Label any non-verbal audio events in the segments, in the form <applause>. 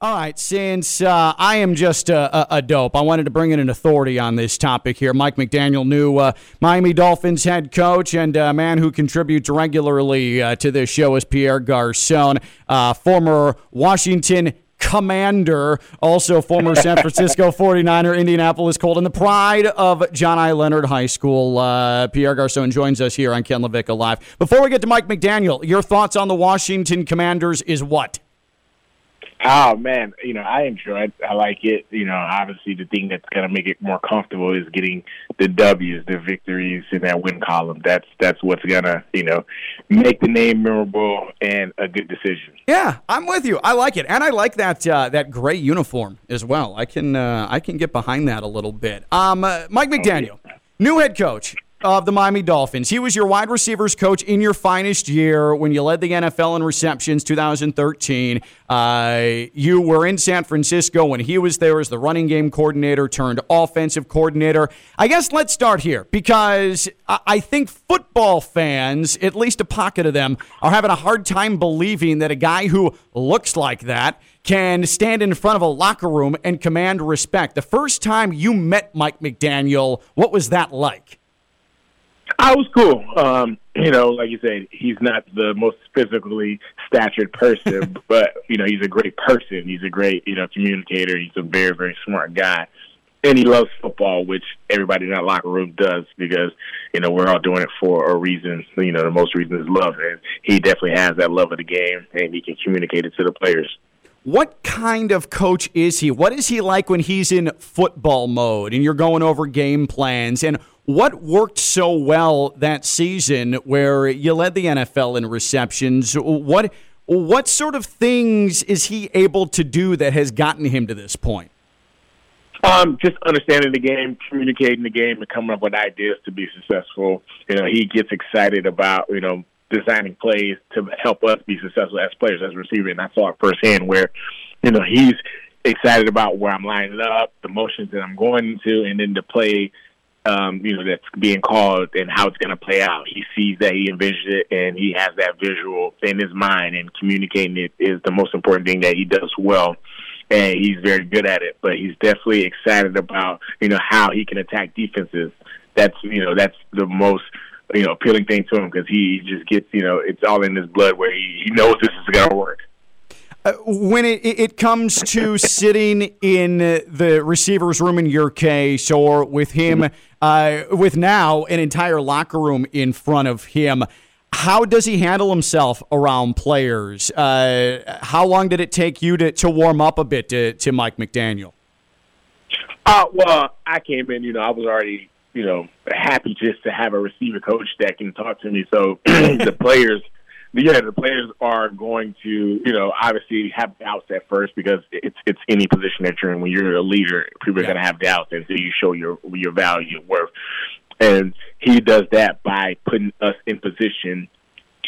All right, since uh, I am just a, a, dope, I wanted to bring in an authority on this topic here. Mike McDaniel, new uh, Miami Dolphins head coach and a man who contributes regularly uh, to this show is Pierre Garcon, uh, former Washington commander, also former San <laughs> Francisco 49er, Indianapolis Colt, and the pride of John I. Leonard High School. Uh, Pierre Garcon joins us here on Ken LaVicka Live. Before we get to Mike McDaniel, your thoughts on the Washington Commanders is what? Oh man, you know I enjoy it. I like it. You know, obviously the thing that's gonna make it more comfortable is getting the W's, the victories in that win column. That's that's what's gonna you know make the name memorable and a good decision. Yeah, I'm with you. I like it, and I like that uh, that gray uniform as well. I can uh, I can get behind that a little bit. Um, uh, Mike McDaniel, new head coach of the Miami Dolphins. He was your wide receivers coach in your finest year when you led the NFL in receptions 2013. Uh, you were in San Francisco when he was there as the running game coordinator turned offensive coordinator. I guess let's start here because I think football fans, at least a pocket of them, are having a hard time believing that a guy who looks like that can stand in front of a locker room and command respect. The first time you met Mike McDaniel, what was that like? I was cool. Um, you know, like you said, he's not the most physically statured person, <laughs> but you know, he's a great person. He's a great, you know, communicator. He's a very, very smart guy. And he loves football, which everybody in that locker room does because, you know, we're all doing it for a reason. You know, the most reason is love. And he definitely has that love of the game and he can communicate it to the players. What kind of coach is he? What is he like when he's in football mode and you're going over game plans? And what worked so well that season where you led the NFL in receptions? What what sort of things is he able to do that has gotten him to this point? Um, just understanding the game, communicating the game, and coming up with ideas to be successful. You know, he gets excited about you know designing plays to help us be successful as players, as receivers, and I saw it firsthand where you know he's excited about where I'm lining up, the motions that I'm going into, and then the play um, you know, that's being called and how it's going to play out. He sees that, he envisions it, and he has that visual in his mind, and communicating it is the most important thing that he does well. And he's very good at it, but he's definitely excited about, you know, how he can attack defenses. That's, you know, that's the most, you know, appealing thing to him because he just gets, you know, it's all in his blood where he, he knows this is going to work. Uh, when it, it comes to sitting in the receiver's room in your case, or with him, uh, with now an entire locker room in front of him, how does he handle himself around players? Uh, how long did it take you to, to warm up a bit to, to Mike McDaniel? Uh, well, I came in, you know, I was already, you know, happy just to have a receiver coach that can talk to me. So <clears throat> the players – yeah, the players are going to, you know, obviously have doubts at first because it's it's any position that you're in. When you're a leader, people are yeah. going to have doubts until you show your your value and worth. And he does that by putting us in position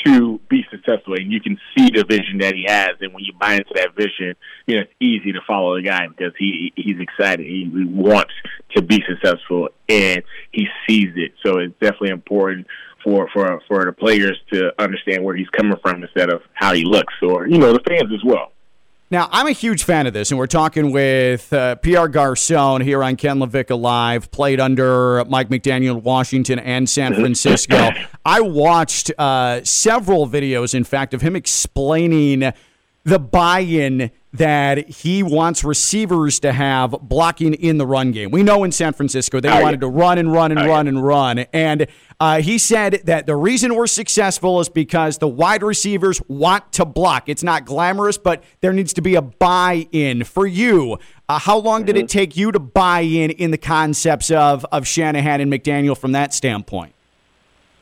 to be successful. And you can see the vision that he has. And when you buy into that vision, you know, it's easy to follow the guy because he he's excited. He, he wants to be successful and he sees it. So it's definitely important for for for the players to understand where he's coming from instead of how he looks, or you know the fans as well. Now, I'm a huge fan of this, and we're talking with uh, Pierre Garcon here on Ken LaVicka Live, played under Mike McDaniel, Washington, and San Francisco. <laughs> I watched uh, several videos, in fact, of him explaining the buy in that he wants receivers to have blocking in the run game. We know in San Francisco they oh, wanted yeah. to run and run and oh, run yeah. and run. And uh, he said that the reason we're successful is because the wide receivers want to block. It's not glamorous, but there needs to be a buy in. For you, uh, how long did it mm-hmm. take you to buy in in the concepts of, of Shanahan and McDaniel from that standpoint?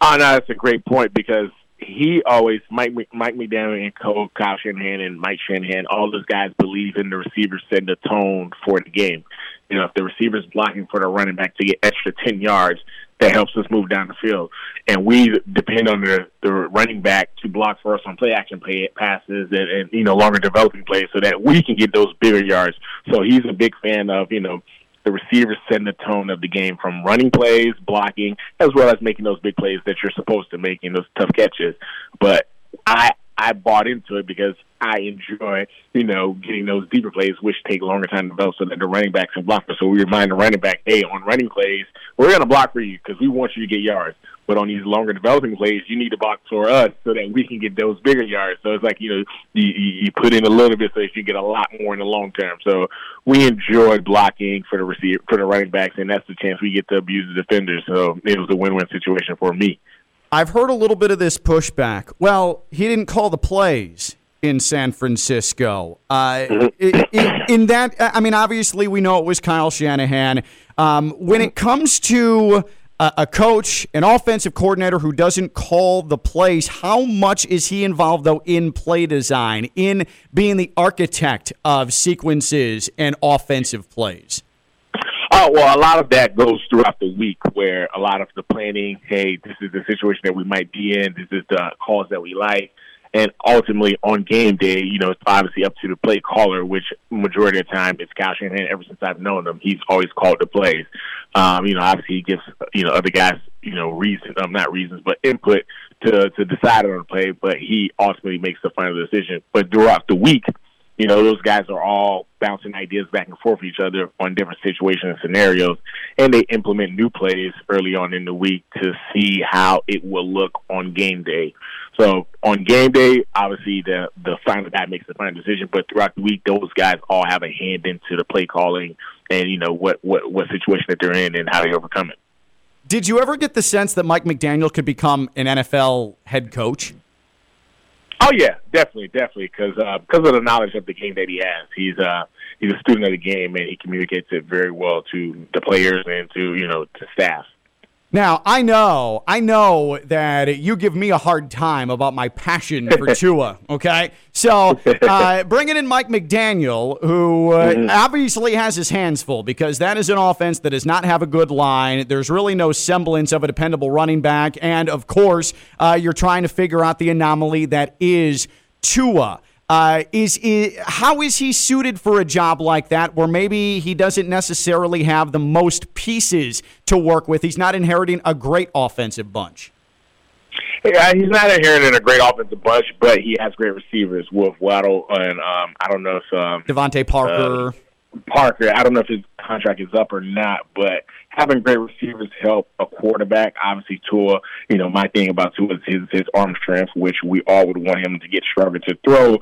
Oh, no, that's a great point because he always Mike Mike McDaniel and Cole Kyle Shanahan and Mike Shanahan, all those guys believe in the receivers setting the tone for the game. You know, if the receiver's blocking for the running back to get extra ten yards, that helps us move down the field. And we depend on the the running back to block for us on play action play passes and, and you know longer developing plays so that we can get those bigger yards. So he's a big fan of you know the receivers setting the tone of the game from running plays, blocking, as well as making those big plays that you're supposed to make in those tough catches. But I I bought into it because I enjoy, you know, getting those deeper plays, which take longer time to develop, so that the running backs can block. So we remind the running back, hey, on running plays, we're going to block for you because we want you to get yards. But on these longer developing plays, you need to box for us so that we can get those bigger yards. So it's like you know, you, you put in a little bit so that you get a lot more in the long term. So we enjoy blocking for the receiver, for the running backs, and that's the chance we get to abuse the defenders. So it was a win-win situation for me. I've heard a little bit of this pushback. Well, he didn't call the plays in San Francisco. Uh, in, in, that, I mean, obviously we know it was Kyle Shanahan. Um, when it comes to a, a, coach, an offensive coordinator who doesn't call the plays, how much is he involved though in play design, in being the architect of sequences and offensive plays? Oh well, a lot of that goes throughout the week, where a lot of the planning. Hey, this is the situation that we might be in. This is the calls that we like and ultimately on game day, you know, it's obviously up to the play caller, which majority of the time it's Kyle Shanahan. Ever since I've known him, he's always called the plays. Um, you know, obviously he gives you know other guys you know reasons, um, not reasons, but input to to decide on the play, but he ultimately makes the final decision. But throughout the week, you know, those guys are all bouncing ideas back and forth with each other on different situations and scenarios, and they implement new plays early on in the week to see how it will look on game day. So on game day, obviously the the final guy makes the final decision, but throughout the week, those guys all have a hand into the play calling and you know what what what situation that they're in and how they overcome it. Did you ever get the sense that Mike McDaniel could become an NFL head coach? Oh yeah, definitely, definitely, because uh, because of the knowledge of the game that he has, he's uh he's a student of the game and he communicates it very well to the players and to you know to staff. Now, I know, I know that you give me a hard time about my passion for <laughs> Tua, okay? So, uh, bringing in Mike McDaniel, who uh, mm-hmm. obviously has his hands full because that is an offense that does not have a good line. There's really no semblance of a dependable running back. And, of course, uh, you're trying to figure out the anomaly that is Tua. Uh, is, is how is he suited for a job like that, where maybe he doesn't necessarily have the most pieces to work with? He's not inheriting a great offensive bunch. Yeah, he's not inheriting a great offensive bunch, but he has great receivers. Wolf Waddle and um, I don't know if um, DeVante Parker. Uh, Parker. I don't know if his contract is up or not, but having great receivers help a quarterback. Obviously, Tua. You know, my thing about Tua is his his arm strength, which we all would want him to get stronger to throw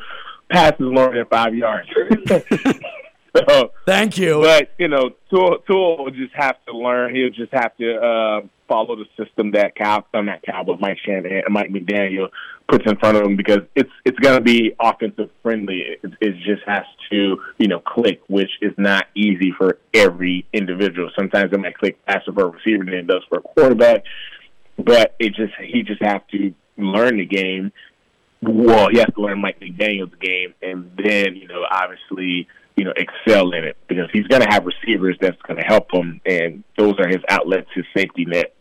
passes longer than five yards. <laughs> so, Thank you. But you know, Tua, Tua will just have to learn. He'll just have to uh, follow the system that Cal, uh, not Cal, but Mike Shanahan, and Mike McDaniel puts in front of him because it's it's going to be offensive friendly. It, it just has to you know click, which is not easy for every individual. Sometimes it might click faster for a receiver than it does for a quarterback, but it just he just has to learn the game. Well, he has to learn Mike McDaniel's game, and then you know obviously you know, excel in it because he's going to have receivers that's going to help him, and those are his outlets, his safety net.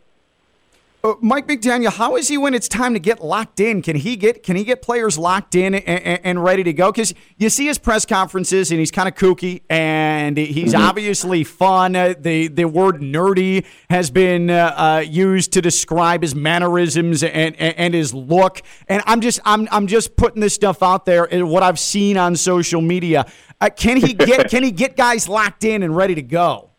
Uh, Mike McDaniel, how is he when it's time to get locked in? Can he get can he get players locked in and, and ready to go? Because you see his press conferences and he's kind of kooky and he's mm-hmm. obviously fun. Uh, the the word nerdy has been uh, uh, used to describe his mannerisms and, and, and his look. And I'm just I'm I'm just putting this stuff out there and what I've seen on social media. Uh, can he get <laughs> can he get guys locked in and ready to go?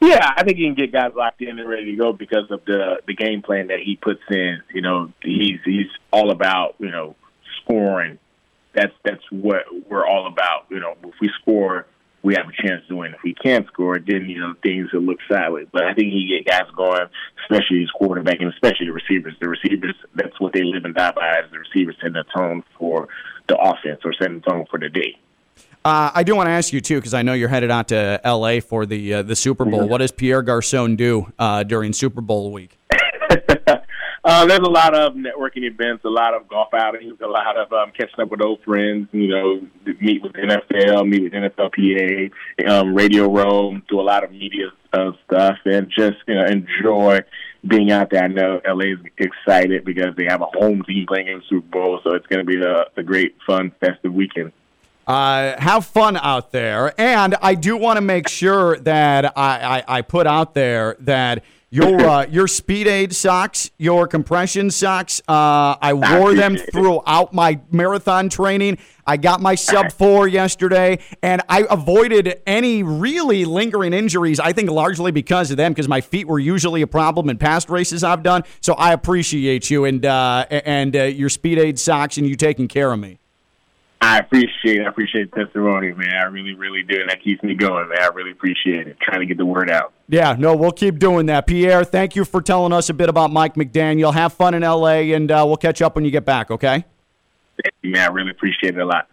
Yeah, I think he can get guys locked in and ready to go because of the the game plan that he puts in. You know, he's he's all about you know scoring. That's that's what we're all about. You know, if we score, we have a chance to win. If we can't score, then you know things will look sideways. But I think he get guys going, especially his quarterback and especially the receivers. The receivers, that's what they live and die by. As the receivers set the tone for the offense or set the tone for the day. Uh, I do want to ask you too, because I know you're headed out to L.A. for the uh, the Super Bowl. What does Pierre Garcon do uh, during Super Bowl week? <laughs> Uh, there's a lot of networking events, a lot of golf outings, a lot of um, catching up with old friends. You know, meet with NFL, meet with NFLPA, um, Radio Row, do a lot of media uh, stuff, and just you know enjoy being out there. I know LA is excited because they have a home team playing in the Super Bowl, so it's going to be a, a great, fun, festive weekend. Uh, have fun out there. And I do want to make sure that I, I, I, put out there that your uh, your speed aid socks, your compression socks. Uh, I wore them throughout my marathon training. I got my sub <laughs> four yesterday, and I avoided any really lingering injuries. I think largely because of them, because my feet were usually a problem in past races I've done. So I appreciate you and uh, and uh, your speed aid socks and you taking care of me. I appreciate I appreciate the testimony, man. I really, really do. And that keeps me going, man. I really appreciate it. Trying to get the word out. Yeah, no, we'll keep doing that. Pierre, thank you for telling us a bit about Mike McDaniel. Have fun in LA, and uh, we'll catch up when you get back, okay? Thank you, man. I really appreciate it a lot.